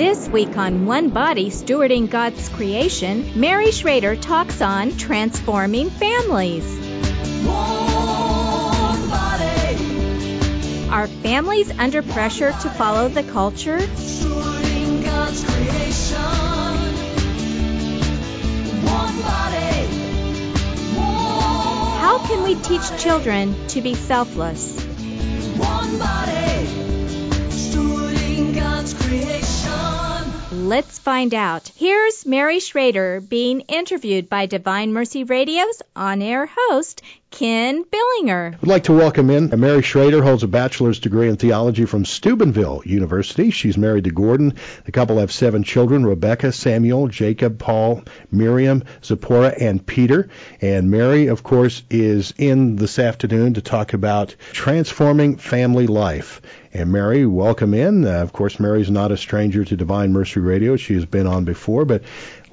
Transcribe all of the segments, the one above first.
This week on One Body Stewarding God's Creation, Mary Schrader talks on transforming families. Are families under pressure to follow the culture? How can we teach children to be selfless? Let's find out. Here's Mary Schrader being interviewed by Divine Mercy Radio's on air host, Ken Billinger. I'd like to welcome in Mary Schrader, holds a bachelor's degree in theology from Steubenville University. She's married to Gordon. The couple have seven children Rebecca, Samuel, Jacob, Paul, Miriam, Zipporah, and Peter. And Mary, of course, is in this afternoon to talk about transforming family life. And Mary, welcome in. Uh, of course, Mary's not a stranger to Divine Mercy Radio. She has been on before, but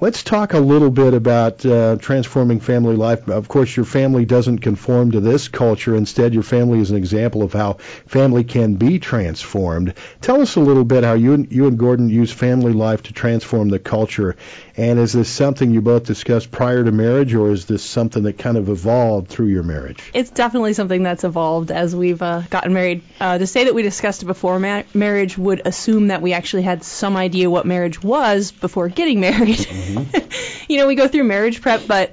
Let's talk a little bit about uh, transforming family life. Of course, your family doesn't conform to this culture. Instead, your family is an example of how family can be transformed. Tell us a little bit how you and, you and Gordon use family life to transform the culture. And is this something you both discussed prior to marriage, or is this something that kind of evolved through your marriage? It's definitely something that's evolved as we've uh, gotten married. Uh, to say that we discussed it before ma- marriage would assume that we actually had some idea what marriage was before getting married. Mm-hmm. You know, we go through marriage prep, but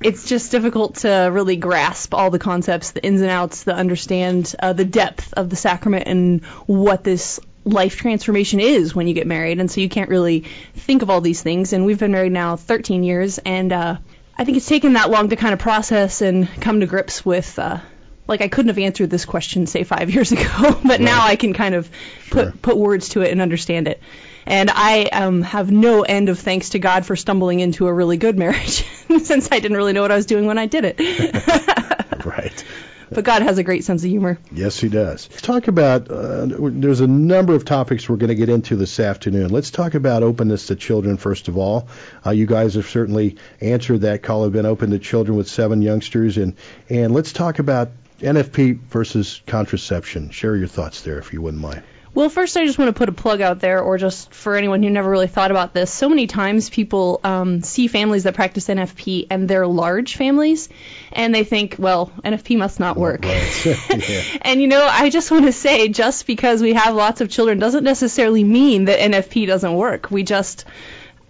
it's just difficult to really grasp all the concepts, the ins and outs, the understand uh, the depth of the sacrament and what this life transformation is when you get married. And so you can't really think of all these things. And we've been married now 13 years, and uh, I think it's taken that long to kind of process and come to grips with. Uh, like I couldn't have answered this question say five years ago, but right. now I can kind of sure. put put words to it and understand it. And I um, have no end of thanks to God for stumbling into a really good marriage, since I didn't really know what I was doing when I did it. right. But God has a great sense of humor. Yes, He does. Let's talk about. Uh, there's a number of topics we're going to get into this afternoon. Let's talk about openness to children first of all. Uh, you guys have certainly answered that call. Have been open to children with seven youngsters, and and let's talk about NFP versus contraception. Share your thoughts there, if you wouldn't mind. Well, first, I just want to put a plug out there, or just for anyone who never really thought about this. So many times people um, see families that practice NFP and they're large families, and they think, well, NFP must not work. yeah. and, you know, I just want to say just because we have lots of children doesn't necessarily mean that NFP doesn't work. We just,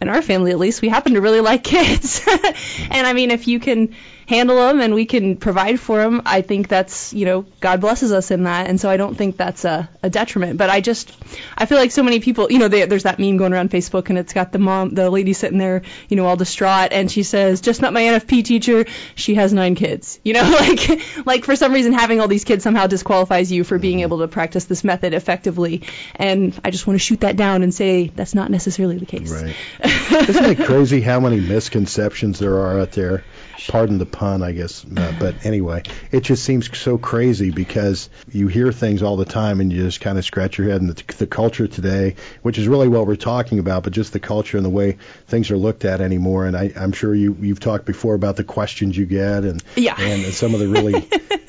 in our family at least, we happen to really like kids. and I mean, if you can handle them and we can provide for them, I think that's, you know, God blesses us in that. And so I don't think that's a, a detriment. But I just, I feel like so many people, you know, they, there's that meme going around Facebook and it's got the mom, the lady sitting there, you know, all distraught and she says, just not my NFP teacher. She has nine kids. You know, like, like for some reason having all these kids somehow disqualifies you for being mm-hmm. able to practice this method effectively. And I just want to shoot that down and say that's not necessarily the case. Right. Isn't it crazy how many misconceptions there are out there? Pardon the pun, I guess. But anyway, it just seems so crazy because you hear things all the time and you just kind of scratch your head. And the, the culture today, which is really what we're talking about, but just the culture and the way things are looked at anymore. And I, I'm sure you you've talked before about the questions you get and yeah. and some of the really,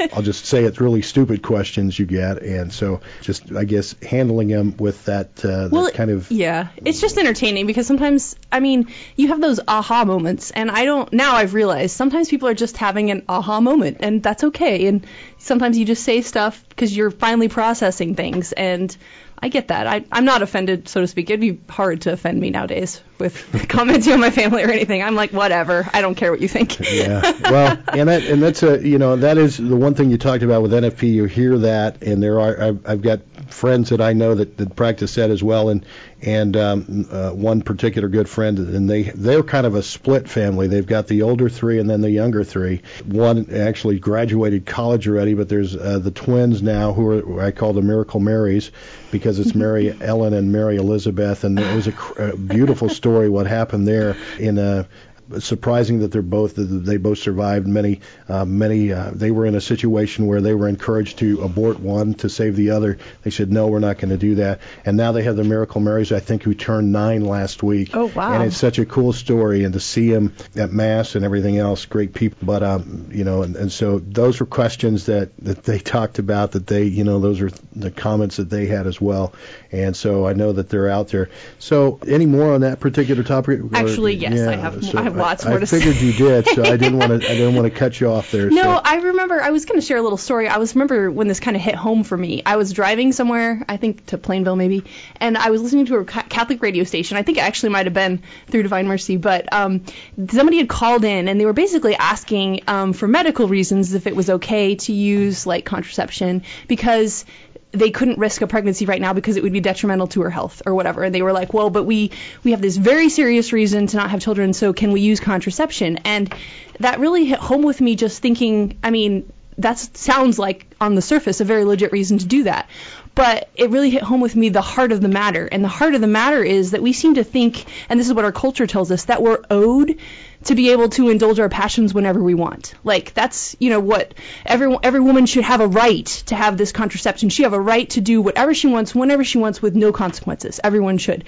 I'll just say it's really stupid questions you get. And so just I guess handling them with that, uh, well, that kind of yeah, it's just entertaining because sometimes I mean you have those aha moments, and I don't now I've realized sometimes people are just having an aha moment, and that's okay. And sometimes you just say stuff because you're finally processing things, and I get that. I, I'm not offended, so to speak. It'd be hard to offend me nowadays with commenting on my family or anything. I'm like, whatever. I don't care what you think. yeah. Well, and that and that's a you know that is the one thing you talked about with NFP. You hear that, and there are I've, I've got friends that I know that, that practice that as well, and and um, uh, one particular good friend, and they they're kind of a split family. They've got the older three and then the younger three. One actually graduated college already, but there's uh, the twins now who are I call the Miracle Marys because it's Mary Ellen and Mary Elizabeth, and it was a, a beautiful story what happened there in a surprising that they're both they both survived. Many uh, many uh, they were in a situation where they were encouraged to abort one to save the other. They said no, we're not going to do that. And now they have the Miracle Marys, I think, who turned nine last week. Oh wow! And it's such a cool story, and to see them at mass and everything else, great people. But um, you know, and, and so those were questions that that they talked about. That they, you know, those are the comments that they had as well. And so I know that they're out there. So any more on that particular topic? Actually, yes, yeah, I have. So I have lots I, more I to figured say. you did, so I didn't want to. I didn't want to cut you off there. No, so. I remember. I was going to share a little story. I was remember when this kind of hit home for me. I was driving somewhere, I think to Plainville maybe, and I was listening to a Catholic radio station. I think it actually might have been through Divine Mercy, but um, somebody had called in and they were basically asking um, for medical reasons if it was okay to use like contraception because they couldn't risk a pregnancy right now because it would be detrimental to her health or whatever. And they were like, well, but we we have this very serious reason to not have children, so can we use contraception? And that really hit home with me just thinking, I mean, that sounds like on the surface a very legit reason to do that. But it really hit home with me the heart of the matter. And the heart of the matter is that we seem to think, and this is what our culture tells us, that we're owed to be able to indulge our passions whenever we want. Like that's, you know, what every every woman should have a right to have this contraception. She have a right to do whatever she wants whenever she wants with no consequences. Everyone should.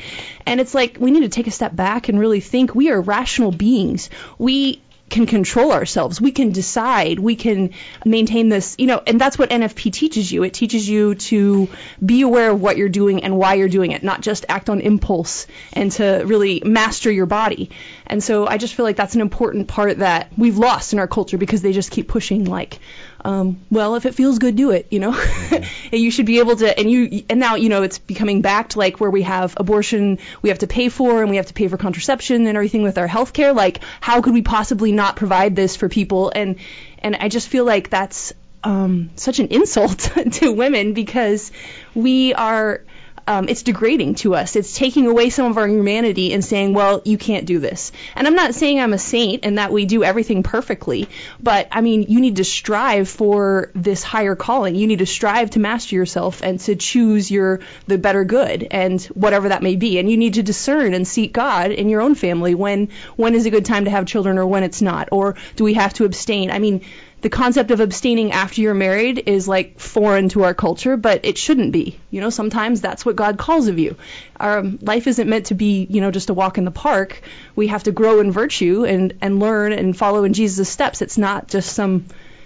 And it's like we need to take a step back and really think we are rational beings. We can control ourselves. We can decide. We can maintain this, you know, and that's what NFP teaches you. It teaches you to be aware of what you're doing and why you're doing it, not just act on impulse and to really master your body. And so I just feel like that's an important part that we've lost in our culture because they just keep pushing like, um, well, if it feels good, do it. You know, mm-hmm. you should be able to. And you and now you know it's becoming back to like where we have abortion, we have to pay for, and we have to pay for contraception and everything with our health care. Like, how could we possibly not provide this for people? And and I just feel like that's um, such an insult to women because we are um, it's degrading to us. It's taking away some of our humanity and saying, well, you can't do this. And I'm not saying I'm a saint and that we do everything perfectly, but I mean, you need to strive for this higher calling. You need to strive to master yourself and to choose your the better good and whatever that may be. And you need to discern and seek God in your own family when when is a good time to have children or when it's not, or do we have to abstain? I mean the concept of abstaining after you're married is like foreign to our culture, but it shouldn't be. You know, sometimes that's what God calls of you. Our life isn't meant to be, you know, just a walk in the park. We have to grow in virtue and and learn and follow in Jesus' steps. It's not just some,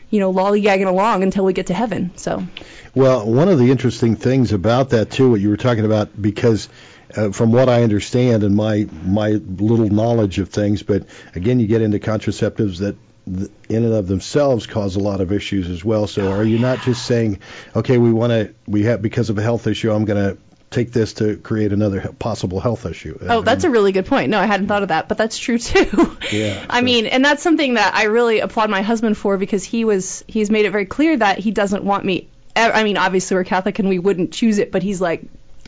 you know, lollygagging along until we get to heaven. So. Well, one of the interesting things about that too, what you were talking about, because uh, from what I understand and my my little knowledge of things, but again, you get into contraceptives that in and of themselves cause a lot of issues as well. So are you not just saying, okay, we want to, we have because of a health issue, I'm going to take this to create another possible health issue. Oh, that's a really good point. No, I hadn't thought of that, but that's true too. Yeah. I so. mean, and that's something that I really applaud my husband for because he was he's made it very clear that he doesn't want me I mean, obviously we're Catholic and we wouldn't choose it, but he's like,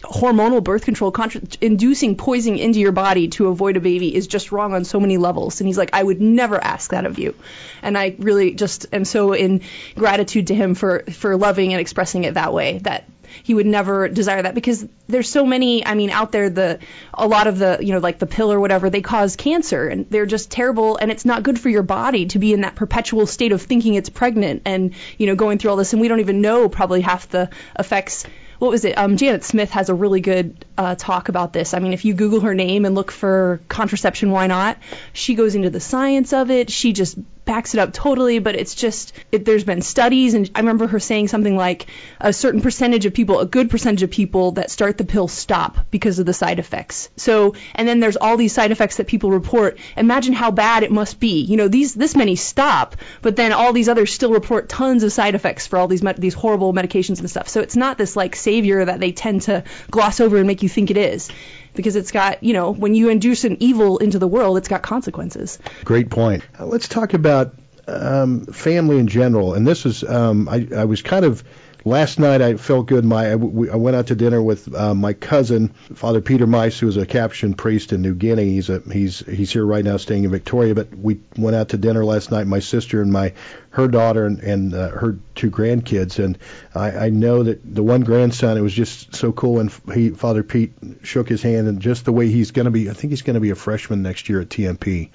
hormonal birth control contra- inducing poison into your body to avoid a baby is just wrong on so many levels. And he's like I would never ask that of you. And I really just am so in gratitude to him for for loving and expressing it that way that he would never desire that. Because there's so many I mean out there the a lot of the you know like the pill or whatever they cause cancer and they're just terrible and it's not good for your body to be in that perpetual state of thinking it's pregnant and you know going through all this. And we don't even know probably half the effects what was it? Um, Janet Smith has a really good uh, talk about this. I mean, if you Google her name and look for contraception, why not? She goes into the science of it. She just backs it up totally, but it's just it, there's been studies, and I remember her saying something like a certain percentage of people, a good percentage of people that start the pill stop because of the side effects. So, and then there's all these side effects that people report. Imagine how bad it must be. You know, these this many stop, but then all these others still report tons of side effects for all these these horrible medications and stuff. So it's not this like savior that they tend to gloss over and make you think it is because it's got, you know, when you induce an evil into the world, it's got consequences. Great point. Uh, let's talk about um, family in general. And this is, um, I, I was kind of last night I felt good. My I, we, I went out to dinner with uh, my cousin, Father Peter Mice, who is a Capuchin priest in New Guinea. He's a, he's he's here right now, staying in Victoria. But we went out to dinner last night. My sister and my her daughter and, and uh, her two grandkids, and I, I know that the one grandson. It was just so cool, and he Father Pete shook his hand, and just the way he's going to be. I think he's going to be a freshman next year at TMP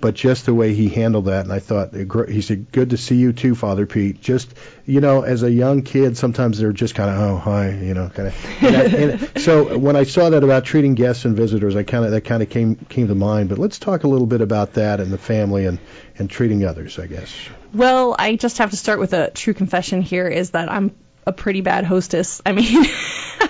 but just the way he handled that, and I thought eh, he said, "Good to see you too, Father Pete." Just you know, as a young kid, sometimes they're just kind of, "Oh, hi," you know, kind of. so when I saw that about treating guests and visitors, I kind of that kind of came came to mind. But let's talk a little bit about that and the family and and treating others, I guess. Well, I just have to start with a true confession here: is that I'm a pretty bad hostess. I mean.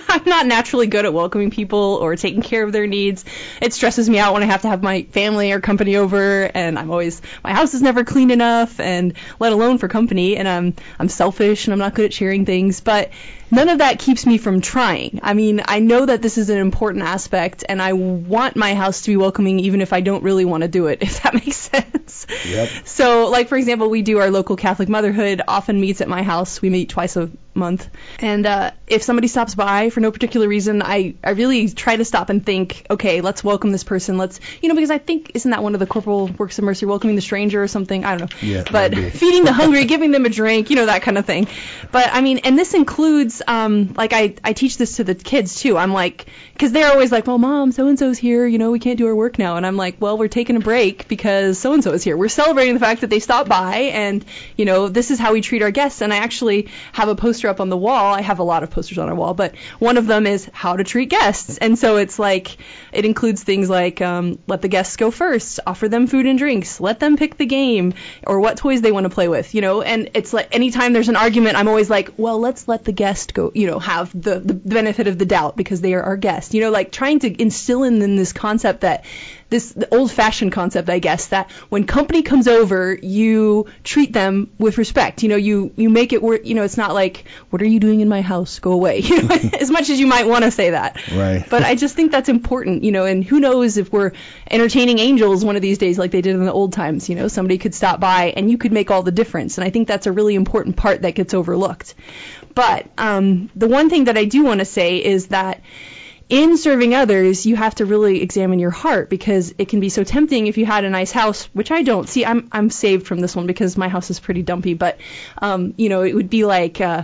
I'm not naturally good at welcoming people or taking care of their needs. It stresses me out when I have to have my family or company over, and I'm always my house is never clean enough, and let alone for company. And I'm I'm selfish and I'm not good at sharing things, but none of that keeps me from trying. I mean, I know that this is an important aspect, and I want my house to be welcoming, even if I don't really want to do it. If that makes sense. Yep. So, like for example, we do our local Catholic Motherhood often meets at my house. We meet twice a month, and uh, if somebody stops by for no particular reason, I I really try to stop and think, okay, let's welcome this person. Let's you know because I think isn't that one of the corporal works of mercy, welcoming the stranger or something? I don't know. Yeah, but feeding the hungry, giving them a drink, you know that kind of thing. But I mean, and this includes um like I I teach this to the kids too. I'm like because they're always like, well, mom, so and so's here, you know, we can't do our work now, and I'm like, well, we're taking a break because so and so is here. We're celebrating the fact that they stopped by, and you know, this is how we treat our guests. And I actually have a poster up on the wall. I have a lot of posters on our wall, but one of them is how to treat guests. And so it's like it includes things like um, let the guests go first, offer them food and drinks, let them pick the game or what toys they want to play with, you know. And it's like anytime there's an argument, I'm always like, well, let's let the guest go, you know, have the the benefit of the doubt because they are our guest, you know, like trying to instill in them this concept that this old-fashioned concept, I guess, that when company comes over, you treat them with respect. You know, you you make it work. You know, it's not like, what are you doing in my house? Go away. You know, as much as you might want to say that. Right. But I just think that's important. You know, and who knows if we're entertaining angels one of these days, like they did in the old times. You know, somebody could stop by and you could make all the difference. And I think that's a really important part that gets overlooked. But um, the one thing that I do want to say is that in serving others, you have to really examine your heart because it can be so tempting if you had a nice house, which I don't. See, I'm I'm saved from this one because my house is pretty dumpy, but um, you know, it would be like uh,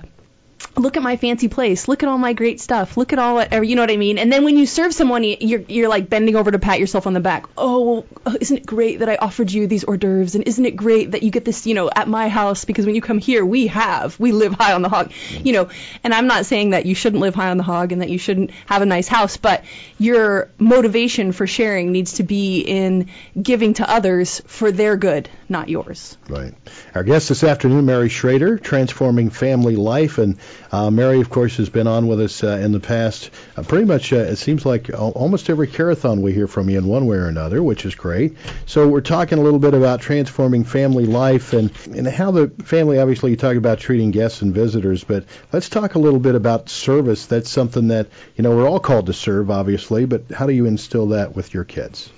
look at my fancy place, look at all my great stuff, look at all, or you know what I mean. And then when you serve someone, you're you're like bending over to pat yourself on the back. Oh, uh, isn't it great that I offered you these hors d'oeuvres, and isn't it great that you get this, you know, at my house because when you come here, we have, we live high on the hog, you know. And I'm not saying that you shouldn't live high on the hog and that you shouldn't have a nice house, but your motivation for sharing needs to be in giving to others for their good, not yours. Right. Our guest this afternoon, Mary Schrader, transforming family life, and uh, Mary, of course, has been on with us uh, in the past. Uh, pretty much, uh, it seems like almost every carathon we hear from you in one way or another, which is great. So we're talking a little bit about transforming family life and and how the family. Obviously, you talk about treating guests and visitors, but let's talk a little bit about service. That's something that you know we're all called to serve, obviously, but how do you instill that with your kids?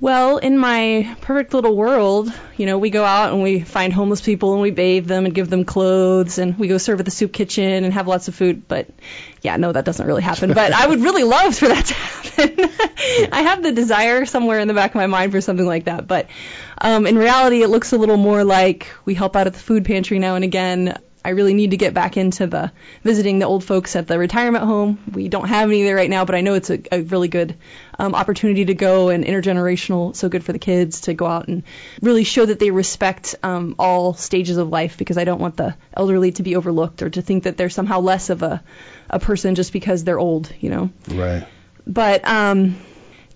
Well, in my perfect little world, you know, we go out and we find homeless people and we bathe them and give them clothes and we go serve at the soup kitchen and have lots of food. But yeah, no, that doesn't really happen. But I would really love for that to happen. I have the desire somewhere in the back of my mind for something like that. But um, in reality, it looks a little more like we help out at the food pantry now and again. I really need to get back into the visiting the old folks at the retirement home. We don't have any there right now, but I know it's a, a really good um, opportunity to go and intergenerational, so good for the kids to go out and really show that they respect um, all stages of life because I don't want the elderly to be overlooked or to think that they're somehow less of a, a person just because they're old, you know. Right. But um,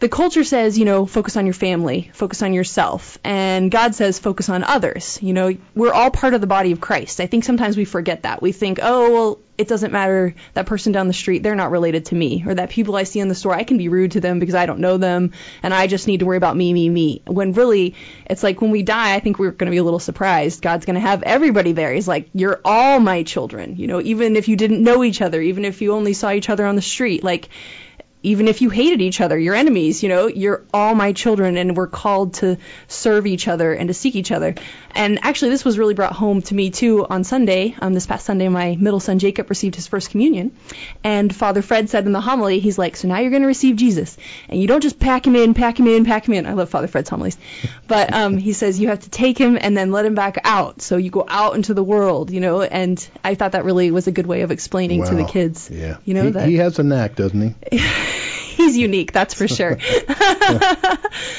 the culture says, you know, focus on your family, focus on yourself, and God says focus on others. You know, we're all part of the body of Christ. I think sometimes we forget that. We think, oh, well, it doesn't matter that person down the street, they're not related to me, or that people I see in the store, I can be rude to them because I don't know them, and I just need to worry about me, me, me. When really, it's like when we die, I think we're going to be a little surprised. God's going to have everybody there. He's like, you're all my children. You know, even if you didn't know each other, even if you only saw each other on the street, like even if you hated each other, your enemies, you know, you're all my children and we're called to serve each other and to seek each other. And actually, this was really brought home to me too on Sunday. Um, this past Sunday, my middle son Jacob received his first communion. And Father Fred said in the homily, he's like, So now you're going to receive Jesus. And you don't just pack him in, pack him in, pack him in. I love Father Fred's homilies. But um, he says you have to take him and then let him back out. So you go out into the world, you know. And I thought that really was a good way of explaining wow. to the kids. Yeah. You know, he, that he has a knack, doesn't he? he's unique, that's for sure.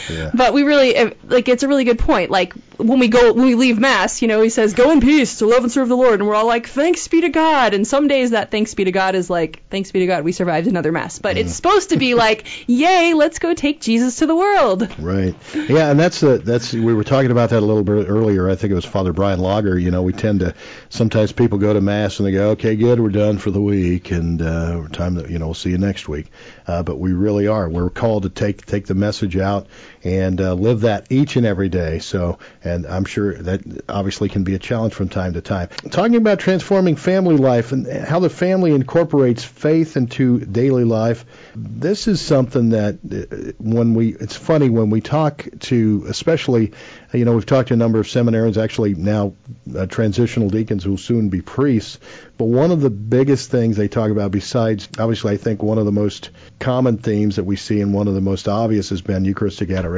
Yeah. But we really like it's a really good point. Like when we go when we leave mass, you know, he says, "Go in peace to love and serve the Lord," and we're all like, "Thanks be to God." And some days that thanks be to God is like, "Thanks be to God, we survived another mass." But it's supposed to be like, "Yay, let's go take Jesus to the world." Right. Yeah, and that's the that's we were talking about that a little bit earlier. I think it was Father Brian Lager. You know, we tend to sometimes people go to mass and they go, okay, good, we're done for the week, and uh, time to you know we'll see you next week. Uh, but we really are. We're called to take take the message out and uh, live that each and every day. So, and I'm sure that obviously can be a challenge from time to time. Talking about transforming family life and how the family incorporates faith into daily life. This is something that uh, when we, it's funny when we talk to, especially, you know, we've talked to a number of seminarians, actually now uh, transitional deacons who will soon be priests. But one of the biggest things they talk about, besides obviously, I think one of the most common themes that we see and one of the most obvious has been Eucharistic adoration.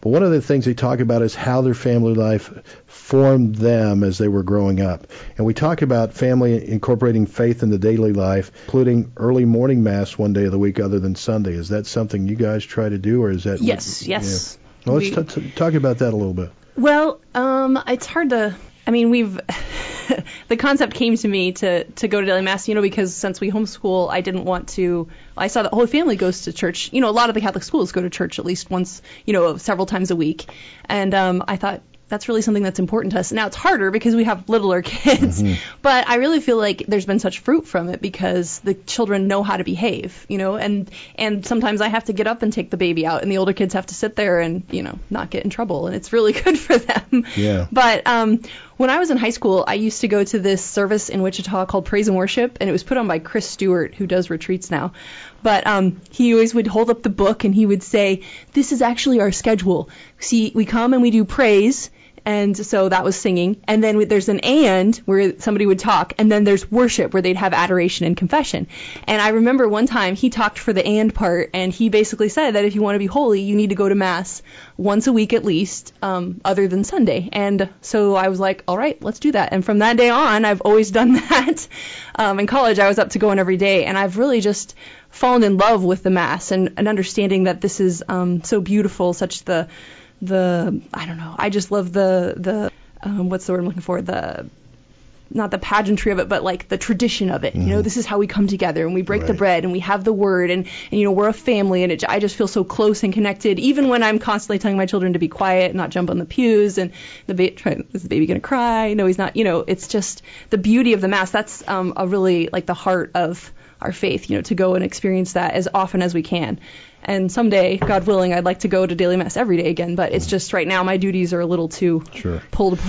But one of the things they talk about is how their family life formed them as they were growing up. And we talk about family incorporating faith in the daily life, including early morning mass one day of the week other than Sunday. Is that something you guys try to do, or is that Yes, yes. Yeah. Well, let's We- t- t- talk about that a little bit. Well, um, it's hard to. I mean, we've. the concept came to me to to go to daily mass, you know, because since we homeschool, I didn't want to. I saw the whole family goes to church. You know, a lot of the Catholic schools go to church at least once, you know, several times a week, and um, I thought that's really something that's important to us. Now it's harder because we have littler kids, but I really feel like there's been such fruit from it because the children know how to behave, you know, and and sometimes I have to get up and take the baby out, and the older kids have to sit there and you know not get in trouble, and it's really good for them. Yeah. But um, when I was in high school, I used to go to this service in Wichita called Praise and Worship, and it was put on by Chris Stewart, who does retreats now. But um, he always would hold up the book and he would say, "This is actually our schedule. See, we come and we do praise." And so that was singing. And then there's an and where somebody would talk. And then there's worship where they'd have adoration and confession. And I remember one time he talked for the and part. And he basically said that if you want to be holy, you need to go to Mass once a week at least, um, other than Sunday. And so I was like, all right, let's do that. And from that day on, I've always done that. Um, in college, I was up to going every day. And I've really just fallen in love with the Mass and, and understanding that this is um, so beautiful, such the the I don't know. I just love the the um, what's the word I'm looking for the not the pageantry of it, but like the tradition of it. You know, this is how we come together and we break the bread and we have the word and, and you know we're a family and it, I just feel so close and connected. Even when I'm constantly telling my children to be quiet, and not jump on the pews, and the ba- is the baby gonna cry? No, he's not. You know, it's just the beauty of the mass. That's um, a really like the heart of our faith. You know, to go and experience that as often as we can. And someday, God willing, I'd like to go to daily mass every day again. But it's just right now my duties are a little too Sure. pulled.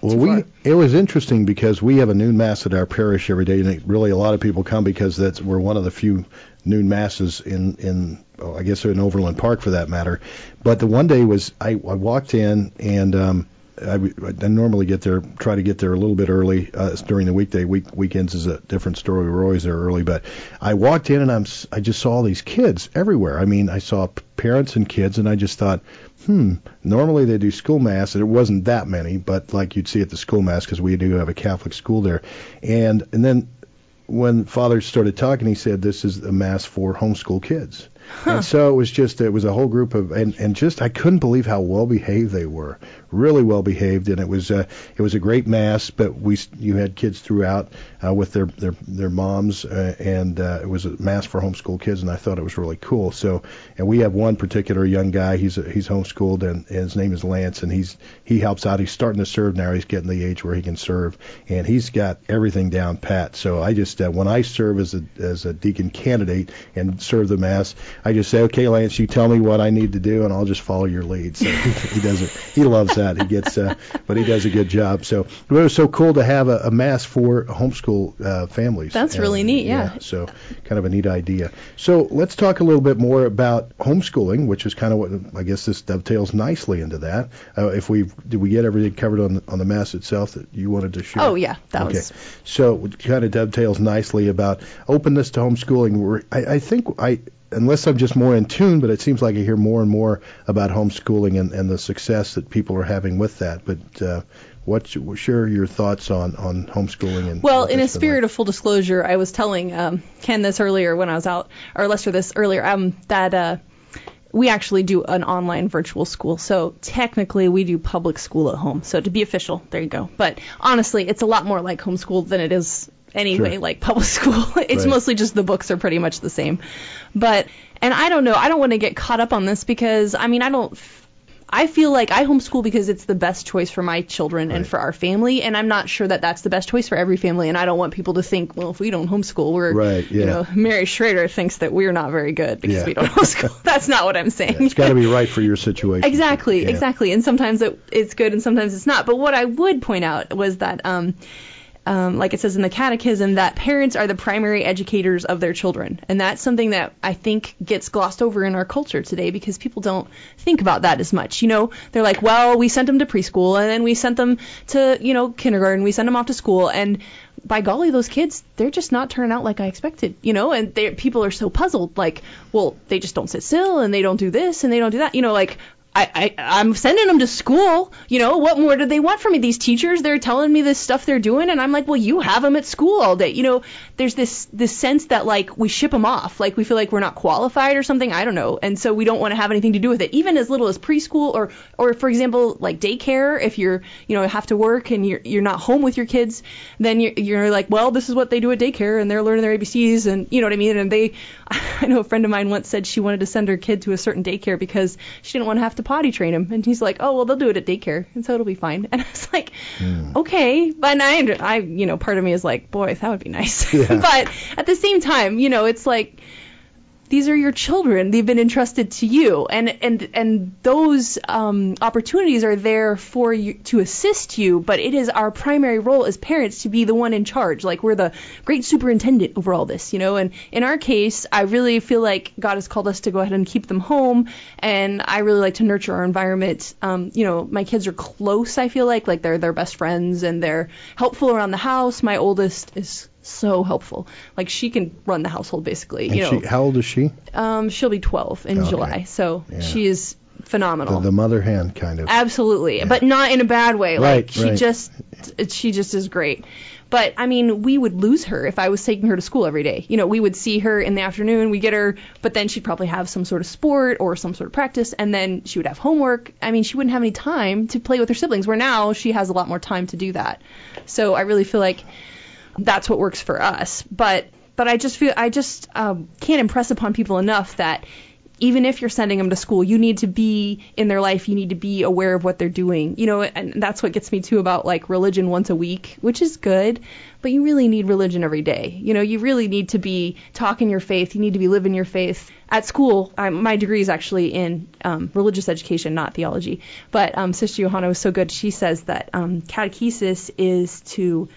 Well, we far. it was interesting because we have a noon mass at our parish every day, and it, really a lot of people come because that's we're one of the few noon masses in in oh, I guess in Overland Park for that matter. But the one day was I, I walked in and um, I, I normally get there try to get there a little bit early uh, during the weekday. Week weekends is a different story. We're always there early, but I walked in and I'm I just saw all these kids everywhere. I mean, I saw parents and kids, and I just thought hmm, normally they do school mass, and it wasn't that many, but like you'd see at the school mass because we do have a Catholic school there, and and then when Father started talking, he said this is a mass for homeschool kids. And so it was just it was a whole group of and and just I couldn't believe how well behaved they were, really well behaved, and it was uh, it was a great mass. But we you had kids throughout uh, with their their their moms, uh, and uh, it was a mass for homeschool kids, and I thought it was really cool. So and we have one particular young guy. He's he's homeschooled, and, and his name is Lance, and he's he helps out. He's starting to serve now. He's getting the age where he can serve, and he's got everything down pat. So I just uh, when I serve as a as a deacon candidate and serve the mass, I just say, okay, Lance, you tell me what I need to do, and I'll just follow your lead. So he does it. He loves that. He gets, uh, but he does a good job. So it was so cool to have a, a mass for homeschool uh, families. That's really neat, yeah. So kind of a neat idea. So let's talk a little bit more about homeschooling, which is kind of what I guess this dovetails nicely into that. Uh, if we did we get everything covered on on the mass itself that you wanted to share? Oh yeah, that okay. was So it kind of dovetails nicely about openness to homeschooling. I, I think I, unless I'm just more in tune, but it seems like I hear more and more about homeschooling and, and the success that people are having with that. But uh, What's share your thoughts on on homeschooling and Well, in a spirit like? of full disclosure, I was telling um, Ken this earlier when I was out, or Lester this earlier, um, that uh, we actually do an online virtual school. So technically, we do public school at home. So to be official, there you go. But honestly, it's a lot more like homeschool than it is anyway, Sure. like public school. it's Right. mostly just the books are pretty much the same. But and I don't know, I don't want to get caught up on this because I mean, I don't. I feel like I homeschool because it's the best choice for my children and for our family, and I'm not sure that that's the best choice for every family. And I don't want people to think, well, if we don't homeschool, we're, Right, you yeah. know, Mary Schrader thinks that we're not very good because Yeah. we don't homeschool. that's not what I'm saying. Yeah, it's got to be right for your situation. Exactly, exactly. And sometimes it, it's good and sometimes it's not. But what I would point out was that, um, um, like it says in the catechism, that parents are the primary educators of their children. And that's something that I think gets glossed over in our culture today because people don't think about that as much. You know, they're like, well, we sent them to preschool and then we sent them to, you know, kindergarten, we sent them off to school. And by golly, those kids, they're just not turning out like I expected, you know, and people are so puzzled, like, well, they just don't sit still and they don't do this and they don't do that, you know, like, I, I, I'm sending them to school. You know, what more do they want from me? These teachers, they're telling me this stuff they're doing, and I'm like, well, you have them at school all day. You know, there's this this sense that like we ship them off, like we feel like we're not qualified or something. I don't know, and so we don't want to have anything to do with it, even as little as preschool or or for example, like daycare. If you're you know have to work and you're you're not home with your kids, then you're you're like, well, this is what they do at daycare, and they're learning their ABCs, and you know what I mean. And they, I know a friend of mine once said she wanted to send her kid to a certain daycare because she didn't want to have to potty train him, and he's like, oh well, they'll do it at daycare, and so it'll be fine. And I was like, hmm. okay, but I, I, you know, part of me is like, boy, that would be nice. Yeah. but at the same time, you know, it's like these are your children. They've been entrusted to you, and and and those um, opportunities are there for you to assist you. But it is our primary role as parents to be the one in charge. Like we're the great superintendent over all this, you know. And in our case, I really feel like God has called us to go ahead and keep them home, and I really like to nurture our environment. Um, you know, my kids are close. I feel like like they're their best friends, and they're helpful around the house. My oldest is so helpful. Like she can run the household basically. And you know, she, how old is she? um, she'll be 12 in Okay. July, so Yeah. she is phenomenal. the mother hand kind of. Absolutely, but not in a bad way. Right, like she right. just, she just is great. But I mean, we would lose her if I was taking her to school every day. You know, we would see her in the afternoon, we get her, but then she'd probably have some sort of sport or some sort of practice, and then she would have homework. I mean, she wouldn't have any time to play with her siblings. Where now she has a lot more time to do that. So I really feel like that's what works for us. But but I just feel I just um, can't impress upon people enough that even if you're sending them to school, you need to be in their life. You need to be aware of what they're doing. You know, and that's what gets me too about like religion once a week, which is good, but you really need religion every day. You know, you really need to be talking your faith. You need to be living your faith. At school, I, my degree is actually in um, religious education, not theology. But um, Sister Johanna was so good. She says that um, catechesis is to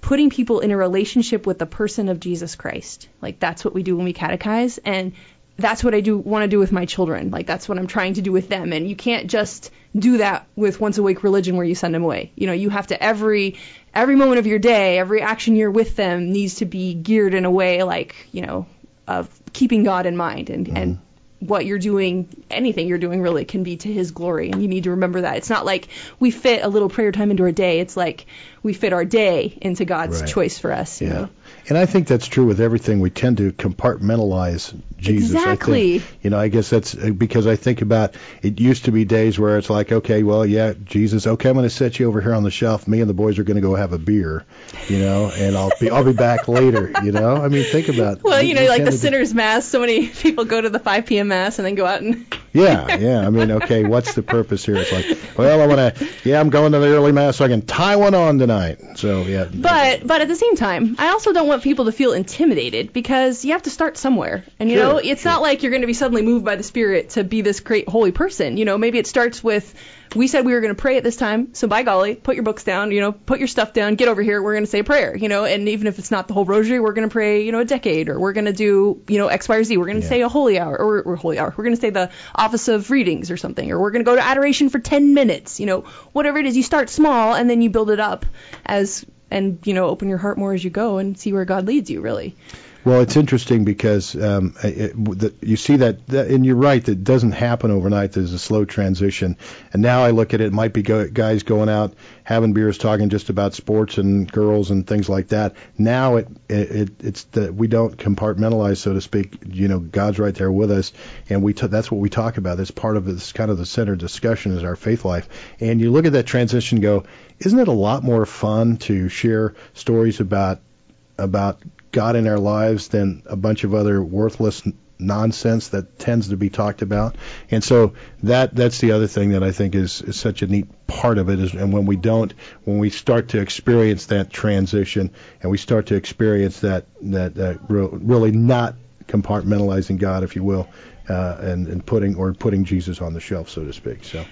putting people in a relationship with the person of Jesus Christ. Like that's what we do when we catechize and that's what I do want to do with my children. Like that's what I'm trying to do with them and you can't just do that with once a week religion where you send them away. You know, you have to every every moment of your day, every action you're with them needs to be geared in a way like, you know, of keeping God in mind and and mm-hmm. What you're doing, anything you're doing really can be to his glory and you need to remember that. It's not like we fit a little prayer time into our day. It's like we fit our day into God's Right. choice for us, Yeah. know. And I think that's true with everything. We tend to compartmentalize Jesus. Exactly. I think, you know, I guess that's uh, because I think about it used to be days where it's like, okay, well, yeah, Jesus, okay, I'm going to set you over here on the shelf. Me and the boys are going to go have a beer, you know, and I'll be I'll be back later, you know. I mean, think about Well, you know, like the sinner's mass, so many people go to the 5 p.m. mass and then go out and Yeah, yeah. I mean, okay, what's the purpose here? It's like, well, I want to, yeah, I'm going to the early mass so I can tie one on tonight. So yeah. But but at the same time, I also don't want people to feel intimidated because you have to start somewhere. And you Sure, know, it's not like you're going to be suddenly moved by the Spirit to be this great holy person. You know, maybe it starts with we said we were going to pray at this time, so by golly, put your books down, you know, put your stuff down, get over here, we're going to say a prayer, you know, and even if it's not the whole rosary, we're going to pray, you know, a decade, or we're going to do, you know, X, Y, or Z, we're going to Yeah. say a holy hour, or, or holy hour, we're going to say the office of readings or something, or we're going to go to adoration for 10 minutes, you know, whatever it is, you start small and then you build it up as, and, you know, open your heart more as you go and see where God leads you, really. Well, it's interesting because um, it, the, you see that, that, and you're right, that doesn't happen overnight. There's a slow transition. And now I look at it, it might be go, guys going out having beers, talking just about sports and girls and things like that. Now it, it it's that we don't compartmentalize, so to speak. You know, God's right there with us, and we t- that's what we talk about. That's part of this kind of the center discussion is our faith life. And you look at that transition, and go, isn't it a lot more fun to share stories about about God in our lives than a bunch of other worthless nonsense that tends to be talked about. And so that that's the other thing that I think is, is such a neat part of it is and when we don't when we start to experience that transition and we start to experience that that, that really not compartmentalizing God if you will uh, and and putting or putting Jesus on the shelf so to speak. So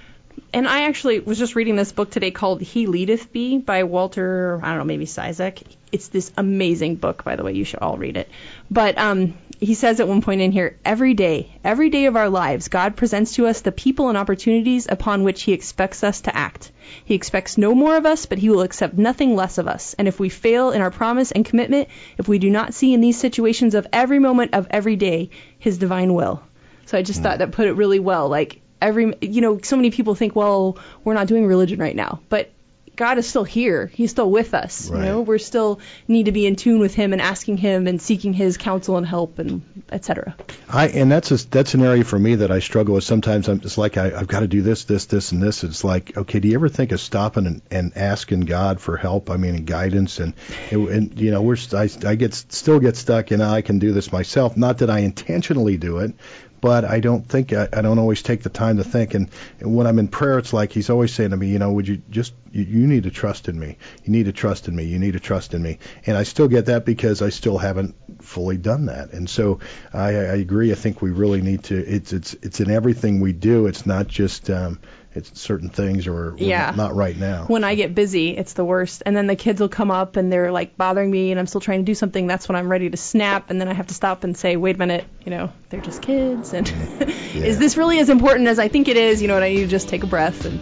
and I actually was just reading this book today called He Leadeth Me by Walter, I don't know, maybe Ciszek. It's this amazing book, by the way. You should all read it. But um, he says at one point in here, every day, every day of our lives, God presents to us the people and opportunities upon which He expects us to act. He expects no more of us, but He will accept nothing less of us. And if we fail in our promise and commitment, if we do not see in these situations of every moment of every day His divine will. So I just mm. thought that put it really well. Like every you know so many people think well we're not doing religion right now but God is still here. He's still with us. Right. You know, we're still need to be in tune with Him and asking Him and seeking His counsel and help and etc. I and that's a, that's an area for me that I struggle with. Sometimes I'm just like I, I've got to do this, this, this, and this. It's like okay, do you ever think of stopping and, and asking God for help? I mean, and guidance and and you know we're I, I get still get stuck in ah, I can do this myself. Not that I intentionally do it, but I don't think I, I don't always take the time to think. And, and when I'm in prayer, it's like He's always saying to me, you know, would you just you, you need to trust in me. You need to trust in me. You need to trust in me. And I still get that because I still haven't fully done that. And so I, I agree. I think we really need to. It's it's it's in everything we do. It's not just um, it's certain things or yeah. not right now. When I get busy, it's the worst. And then the kids will come up and they're like bothering me and I'm still trying to do something. That's when I'm ready to snap and then I have to stop and say, wait a minute, you know, they're just kids and yeah. is this really as important as I think it is? You know, and I need to just take a breath and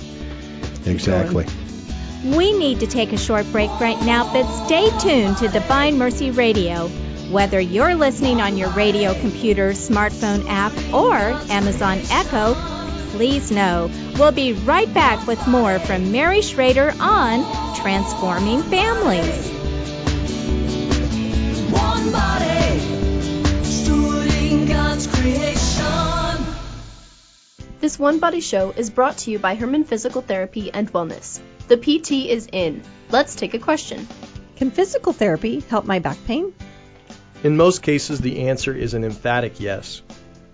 Exactly. We need to take a short break right now, but stay tuned to Divine Mercy Radio. Whether you're listening on your radio, computer, smartphone app, or Amazon Echo, please know we'll be right back with more from Mary Schrader on Transforming Families. One body, God's creation. This One Body Show is brought to you by Herman Physical Therapy and Wellness. The PT is in. Let's take a question. Can physical therapy help my back pain? In most cases, the answer is an emphatic yes.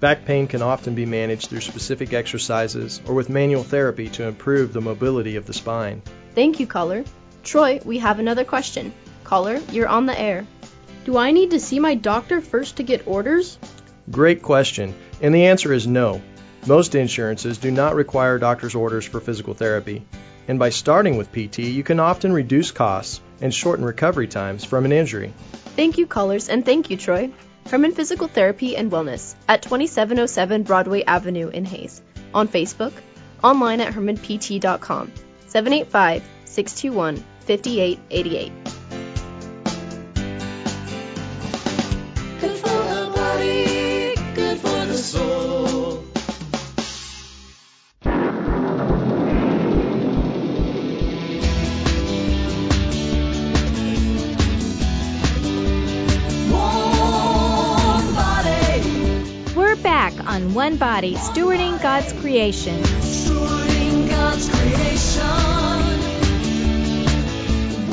Back pain can often be managed through specific exercises or with manual therapy to improve the mobility of the spine. Thank you, caller. Troy, we have another question. Caller, you're on the air. Do I need to see my doctor first to get orders? Great question, and the answer is no. Most insurances do not require doctor's orders for physical therapy, and by starting with PT, you can often reduce costs and shorten recovery times from an injury. Thank you, callers, and thank you, Troy. Herman Physical Therapy and Wellness at 2707 Broadway Avenue in Hays, On Facebook, online at hermanpt.com. 785 621 5888. Good for the body, good for the soul. On one body, stewarding God's creation. Stewarding God's creation.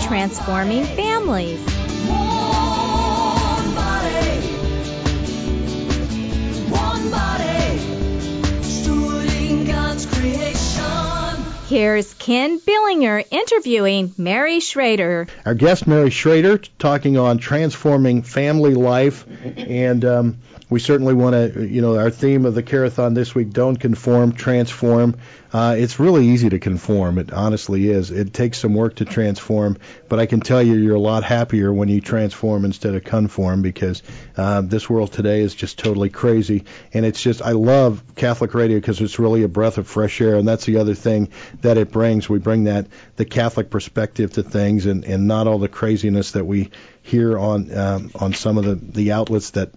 Transforming families. One body. One body. Stewarding God's creation. Here's Ken Billinger interviewing Mary Schrader. Our guest, Mary Schrader, talking on transforming family life. And um, we certainly want to, you know, our theme of the Carathon this week: don't conform, transform. Uh, it's really easy to conform. It honestly is. It takes some work to transform, but I can tell you, you're a lot happier when you transform instead of conform because uh, this world today is just totally crazy. And it's just, I love Catholic radio because it's really a breath of fresh air, and that's the other thing that it brings. We bring that the Catholic perspective to things, and and not all the craziness that we hear on um, on some of the the outlets that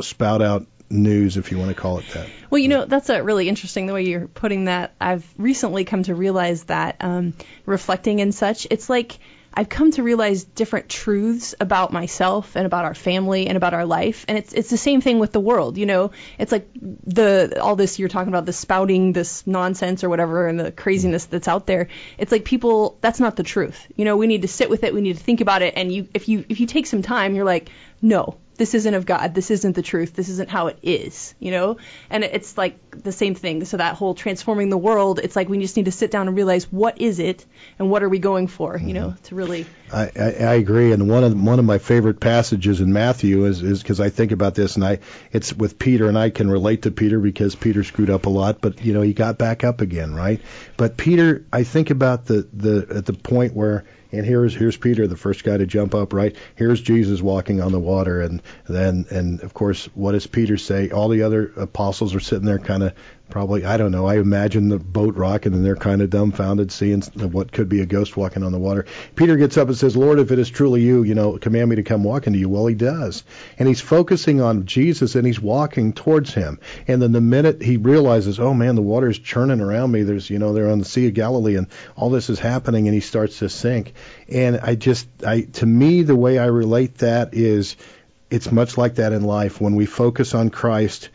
spout out news, if you want to call it that. Well, you know, that's a really interesting the way you're putting that. I've recently come to realize that um, reflecting and such, it's like I've come to realize different truths about myself and about our family and about our life, and it's it's the same thing with the world. You know, it's like the all this you're talking about, the spouting this nonsense or whatever, and the craziness that's out there. It's like people, that's not the truth. You know, we need to sit with it, we need to think about it, and you if you if you take some time, you're like, no, this isn't of God. This isn't the truth. This isn't how it is, you know? And it's like the same thing. So that whole transforming the world, it's like we just need to sit down and realize what is it and what are we going for, you know, to really. I, I, I agree. And one of one of my favorite passages in Matthew is is because I think about this and I it's with Peter and I can relate to Peter because Peter screwed up a lot, but you know he got back up again, right? But Peter, I think about the the at the point where and here's here's Peter, the first guy to jump up, right? Here's Jesus walking on the water, and then and of course, what does Peter say? All the other apostles are sitting there, kind of probably I don't know. I imagine the boat rocking, and they're kind of dumbfounded, seeing what could be a ghost walking on the water. Peter gets up and says, "Lord, if it is truly you, you know, command me to come walking to you." Well, he does, and he's focusing on Jesus, and he's walking towards him. And then the minute he realizes, "Oh man, the water is churning around me," there's you know they're on the Sea of Galilee, and all this is happening, and he starts to sink. And I just, I to me, the way I relate that is, it's much like that in life when we focus on Christ